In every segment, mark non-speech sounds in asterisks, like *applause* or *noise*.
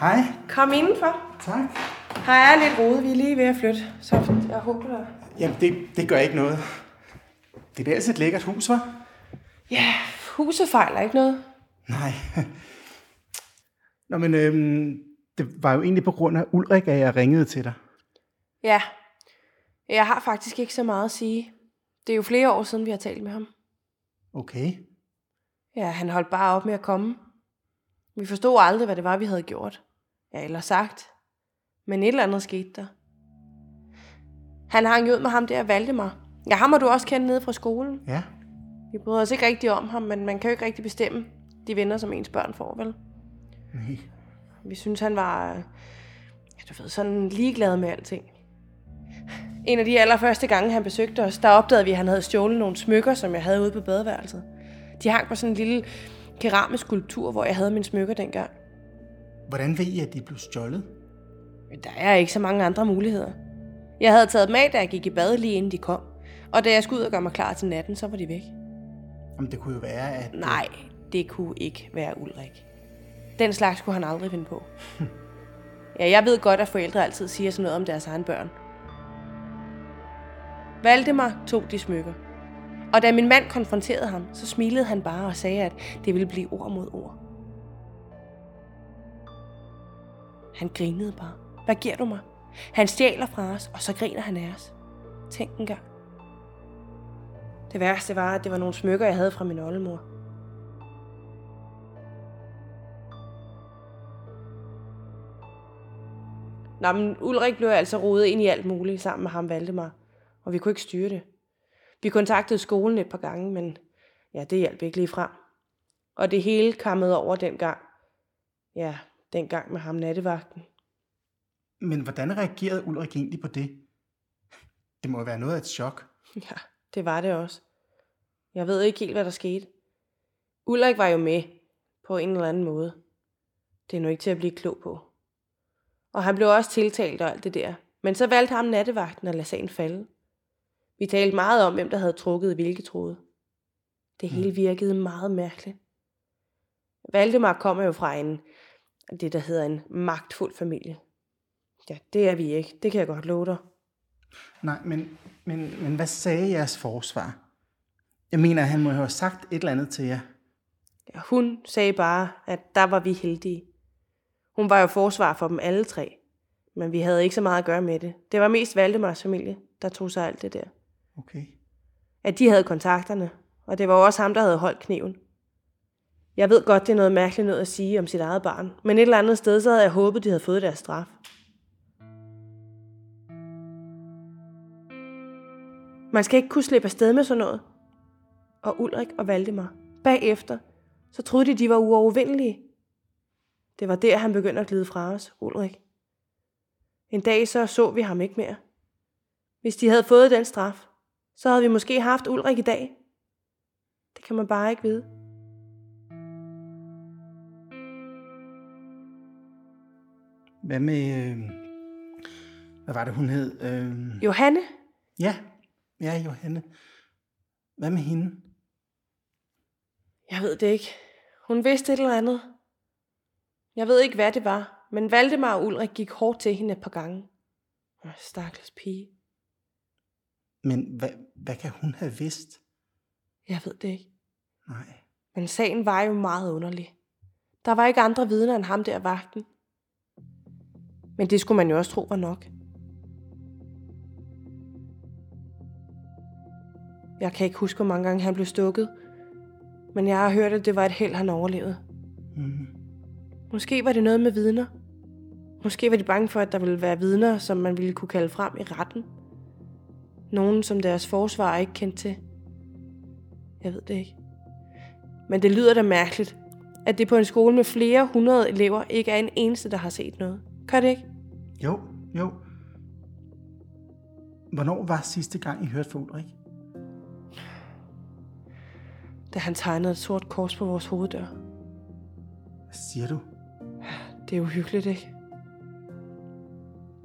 Hej. Kom indenfor. Tak. Her er lidt rode, vi er lige ved at flytte. Så jeg håber der... Jamen, det, det gør ikke noget. Det er ellers et lækkert hus, var? Ja, huset fejler ikke noget. Nej. Nå, men øhm, det var jo egentlig på grund af Ulrik, at jeg ringede til dig. Ja, jeg har faktisk ikke så meget at sige. Det er jo flere år siden, vi har talt med ham. Okay. Ja, han holdt bare op med at komme. Vi forstod aldrig, hvad det var, vi havde gjort. Ja, eller sagt. Men et eller andet skete der. Han hang ud med ham der, Valdemar. Ja, ham har du også kendt nede fra skolen. Ja. Vi bryder os ikke rigtig om ham, men man kan jo ikke rigtig bestemme de venner, som ens børn får, vel? Nej. Vi synes, han var, ja, du ved, sådan ligeglad med alting. En af de allerførste gange, han besøgte os, der opdagede vi, at han havde stjålet nogle smykker, som jeg havde ude på badeværelset. De hang på sådan en lille keramisk skulptur, hvor jeg havde mine smykker dengang. Hvordan ved I, at de blev stjålet? Men der er ikke så mange andre muligheder. Jeg havde taget dem af, da jeg gik i bad lige inden de kom. Og da jeg skulle ud og gøre mig klar til natten, så var de væk. Jamen, det kunne jo være, at... Nej, det kunne ikke være Ulrik. Den slags kunne han aldrig finde på. *laughs* Ja, jeg ved godt, at forældre altid siger sådan noget om deres egen børn. Valdemar tog de smykker. Og da min mand konfronterede ham, så smilede han bare og sagde, at det ville blive ord mod ord. Han grinede bare. Hvad giver du mig? Han stjæler fra os, og så griner han af os. Tænk en gang. Det værste var, at det var nogle smykker, jeg havde fra min oldemor. Nå, men Ulrik blev altså rodet ind i alt muligt sammen med ham Valdemar, og vi kunne ikke styre det. Vi kontaktede skolen et par gange, men ja, det hjalp ikke lige frem. Og det hele kammede over den gang. Ja, den gang med ham nattevagten. Men hvordan reagerede Ulrik egentlig på det? Det må være noget af et chok. *laughs* Ja, det var det også. Jeg ved ikke helt, hvad der skete. Ulrik var jo med på en eller anden måde. Det er nu ikke til at blive klog på. Og han blev også tiltalt og alt det der. Men så valgte ham nattevagten at lade sagen falde. Vi talte meget om, hvem der havde trukket hvilke tråde. Det hele virkede meget mærkeligt. Valdemar kommer jo fra en, det der hedder en magtfuld familie. Ja, det er vi ikke. Det kan jeg godt love dig. Nej, men, men, men hvad sagde jeres forsvar? Jeg mener, han må have sagt et eller andet til jer. Ja, hun sagde bare, at der var vi heldige. Hun var jo forsvar for dem alle tre. Men vi havde ikke så meget at gøre med det. Det var mest Valdemars familie, der tog sig alt det der. Okay. At de havde kontakterne, og det var også ham, der havde holdt kniven. Jeg ved godt, det er noget mærkeligt noget at sige om sit eget barn, men et eller andet sted, så havde jeg håbet, de havde fået deres straf. Man skal ikke kunne slippe afsted med sådan noget. Og Ulrik og Valdemar, bagefter, så troede de, de var uovervindelige. Det var der, han begyndte at glide fra os, Ulrik. En dag så så vi ham ikke mere. Hvis de havde fået den straf, så havde vi måske haft Ulrik i dag. Det kan man bare ikke vide. Hvad med... Øh, hvad var det, hun hed? Øh, Johanne, ja, ja, Johanne. Hvad med hende? jeg ved det ikke. Hun vidste et eller andet. Jeg ved ikke, hvad det var, men Valdemar og Ulrik gik hårdt til hende et par gange. Stakkels pige. Men hvad, hvad kan hun have vidst? Jeg ved det ikke. Nej. Men sagen var jo meget underlig. Der var ikke andre vidner end ham der vagten. Men det skulle man jo også tro var nok. Jeg kan ikke huske, hvor mange gange han blev stukket. Men jeg har hørt, at det var et held, han overlevede. Mm. Måske var det noget med vidner. Måske var de bange for, at der ville være vidner, som man ville kunne kalde frem i retten. Nogen, som deres forsvar ikke kendte til. Jeg ved det ikke. Men det lyder da mærkeligt, at det på en skole med flere hundrede elever ikke er en eneste, der har set noget. Gør det ikke? Jo, jo. Hvornår var sidste gang, I hørte fra Ulrik? Da han tegnede et sort kors på vores hoveddør. Hvad siger du? Det er uhyggeligt, ikke?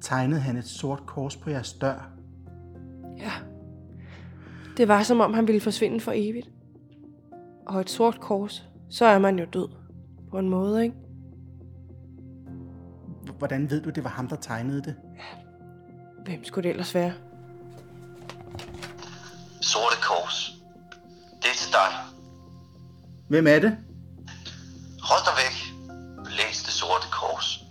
Tegnede han et sort kors på jeres dør? Ja. Det var som om han ville forsvinde for evigt. Og et sort kors, så er man jo død. På en måde, ikke? hvordan ved du, det var ham, der tegnede det? Hvem skulle det ellers være? Sorte Kors. Det er til dig. Hvem er det? Hold dig væk. Læs det Sorte Kors.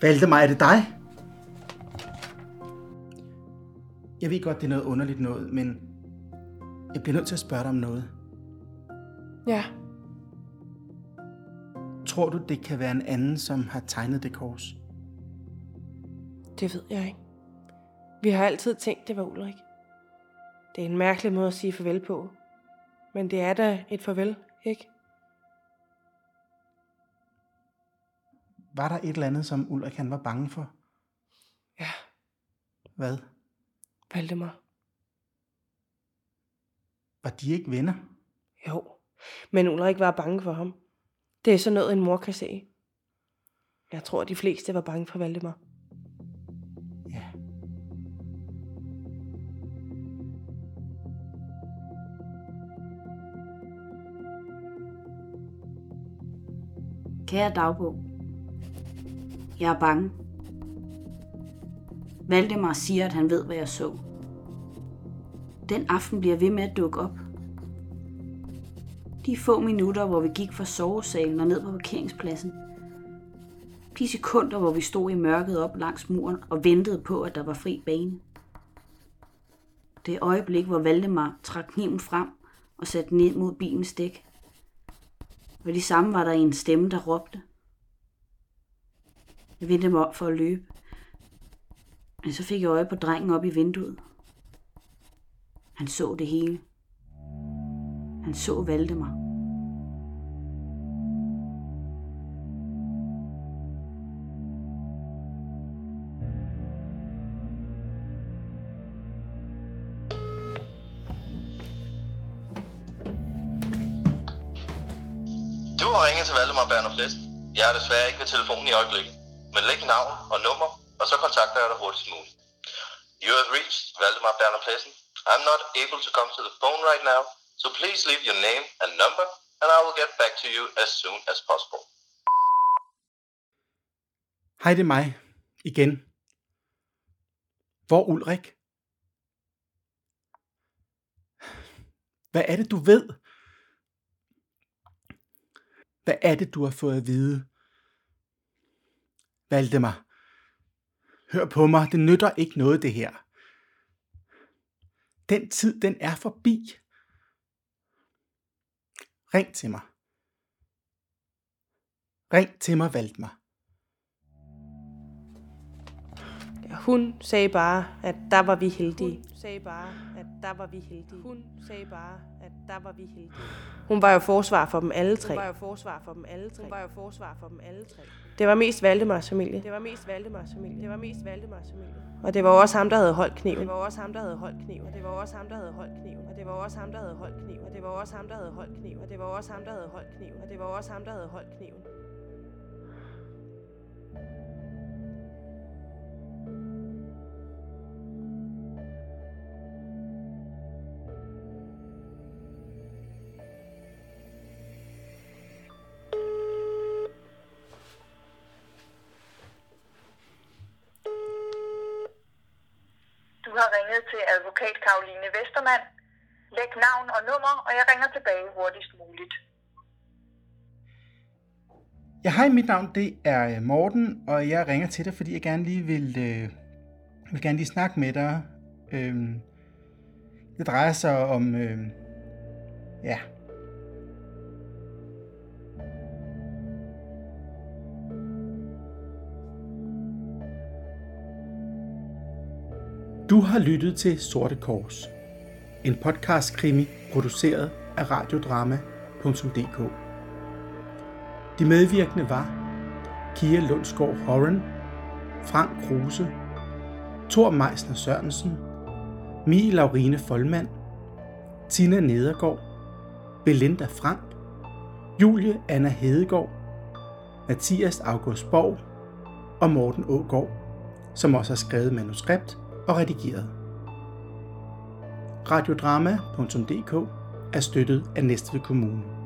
Valdemar, er det dig? Jeg ved godt, det er noget underligt noget, men jeg bliver nødt til at spørge dig om noget. Ja, Tror du, det kan være en anden, som har tegnet det kors? det ved jeg ikke. Vi har altid tænkt, det var Ulrik. Det er en mærkelig måde at sige farvel på. Men det er da et farvel, ikke? Var der et eller andet, som Ulrik han var bange for? Ja, Hvad? Valdemar. Var de ikke venner? Jo, men Ulrik var bange for ham. Det er sådan noget, en mor kan se. Jeg tror, de fleste var bange for Valdemar. Ja. Kære dagbog. Jeg er bange. Valdemar siger, at han ved, hvad jeg så. Den aften bliver ved med at dukke op. De få minutter, hvor vi gik fra sovesalen og ned på parkeringspladsen. De sekunder, hvor vi stod i mørket op langs muren og ventede på, at der var fri bane. Det øjeblik, hvor Valdemar trak kniven frem og satte den ind mod bilens dæk. Og de samme var der en stemme, der råbte. Jeg vendte mig op for at løbe. Men så fik jeg øje på drengen op i vinduet. Han så det hele. Han så Valdemar. Du har ringet til Valdemar Berner Flest. Jeg er desværre ikke ved telefonen i øjeblikket. Men læg navn og nummer, og så kontakter jeg dig hurtigst muligt. You have reached Valdemar Berner Plessen. I'm not able to come to the phone right now, so please leave your name and number, and I will get back to you as soon as possible. Hej, det er mig. Igen. Hvor Ulrik? Hvad er det, du ved? Hvad er det, du har fået at vide? Valdemar. Hør på mig, det nytter ikke noget det her. Den tid, den er forbi. Ring til mig. Ring til mig, Valdemar. Ja, hun sagde bare, at der var vi heldige. Hun sagde bare, at der var vi heldige. Hun sagde bare, at der var vi heldige. Hun var jo forsvar for dem alle tre. Hun var jo forsvar for dem alle tre. Hun var jo forsvar for dem alle tre. Det var mest Valdemars familie. Det var mest Valdemars familie. Det var mest Valdemars familie. Og det var også ham, der havde holdt kniven. Det var også ham, der havde holdt kniven. Og det var også ham, der havde holdt kniven. Og det var også ham, der havde holdt kniven. Og det var også ham, der havde holdt kniven. Og det var også ham, der havde holdt kniven. Og det var også ham, der havde holdt kniven. Du ringet til advokat Karoline Vestermand. Læg navn og nummer, og jeg ringer tilbage hurtigst muligt. Ja, hej, mit navn det er øh, Morten, og jeg ringer til dig, fordi jeg gerne lige vil, øh, vil gerne lige snakke med dig. Øhm, det drejer sig om, øh, ja, Du har lyttet til Sorte Kors, en podcast-krimi produceret af radiodrama.dk. De medvirkende var Kia Lundsgaard Horan, Frank Kruse, Thor Meisner Sørensen, Mie Laurine Folmand, Tina Nedergaard, Belinda Frank, Julie Anna Hedegaard, Mathias August Borg og Morten Ågaard, som også har skrevet manuskript og redigeret. Radiodrama.dk er støttet af Næstved Kommune.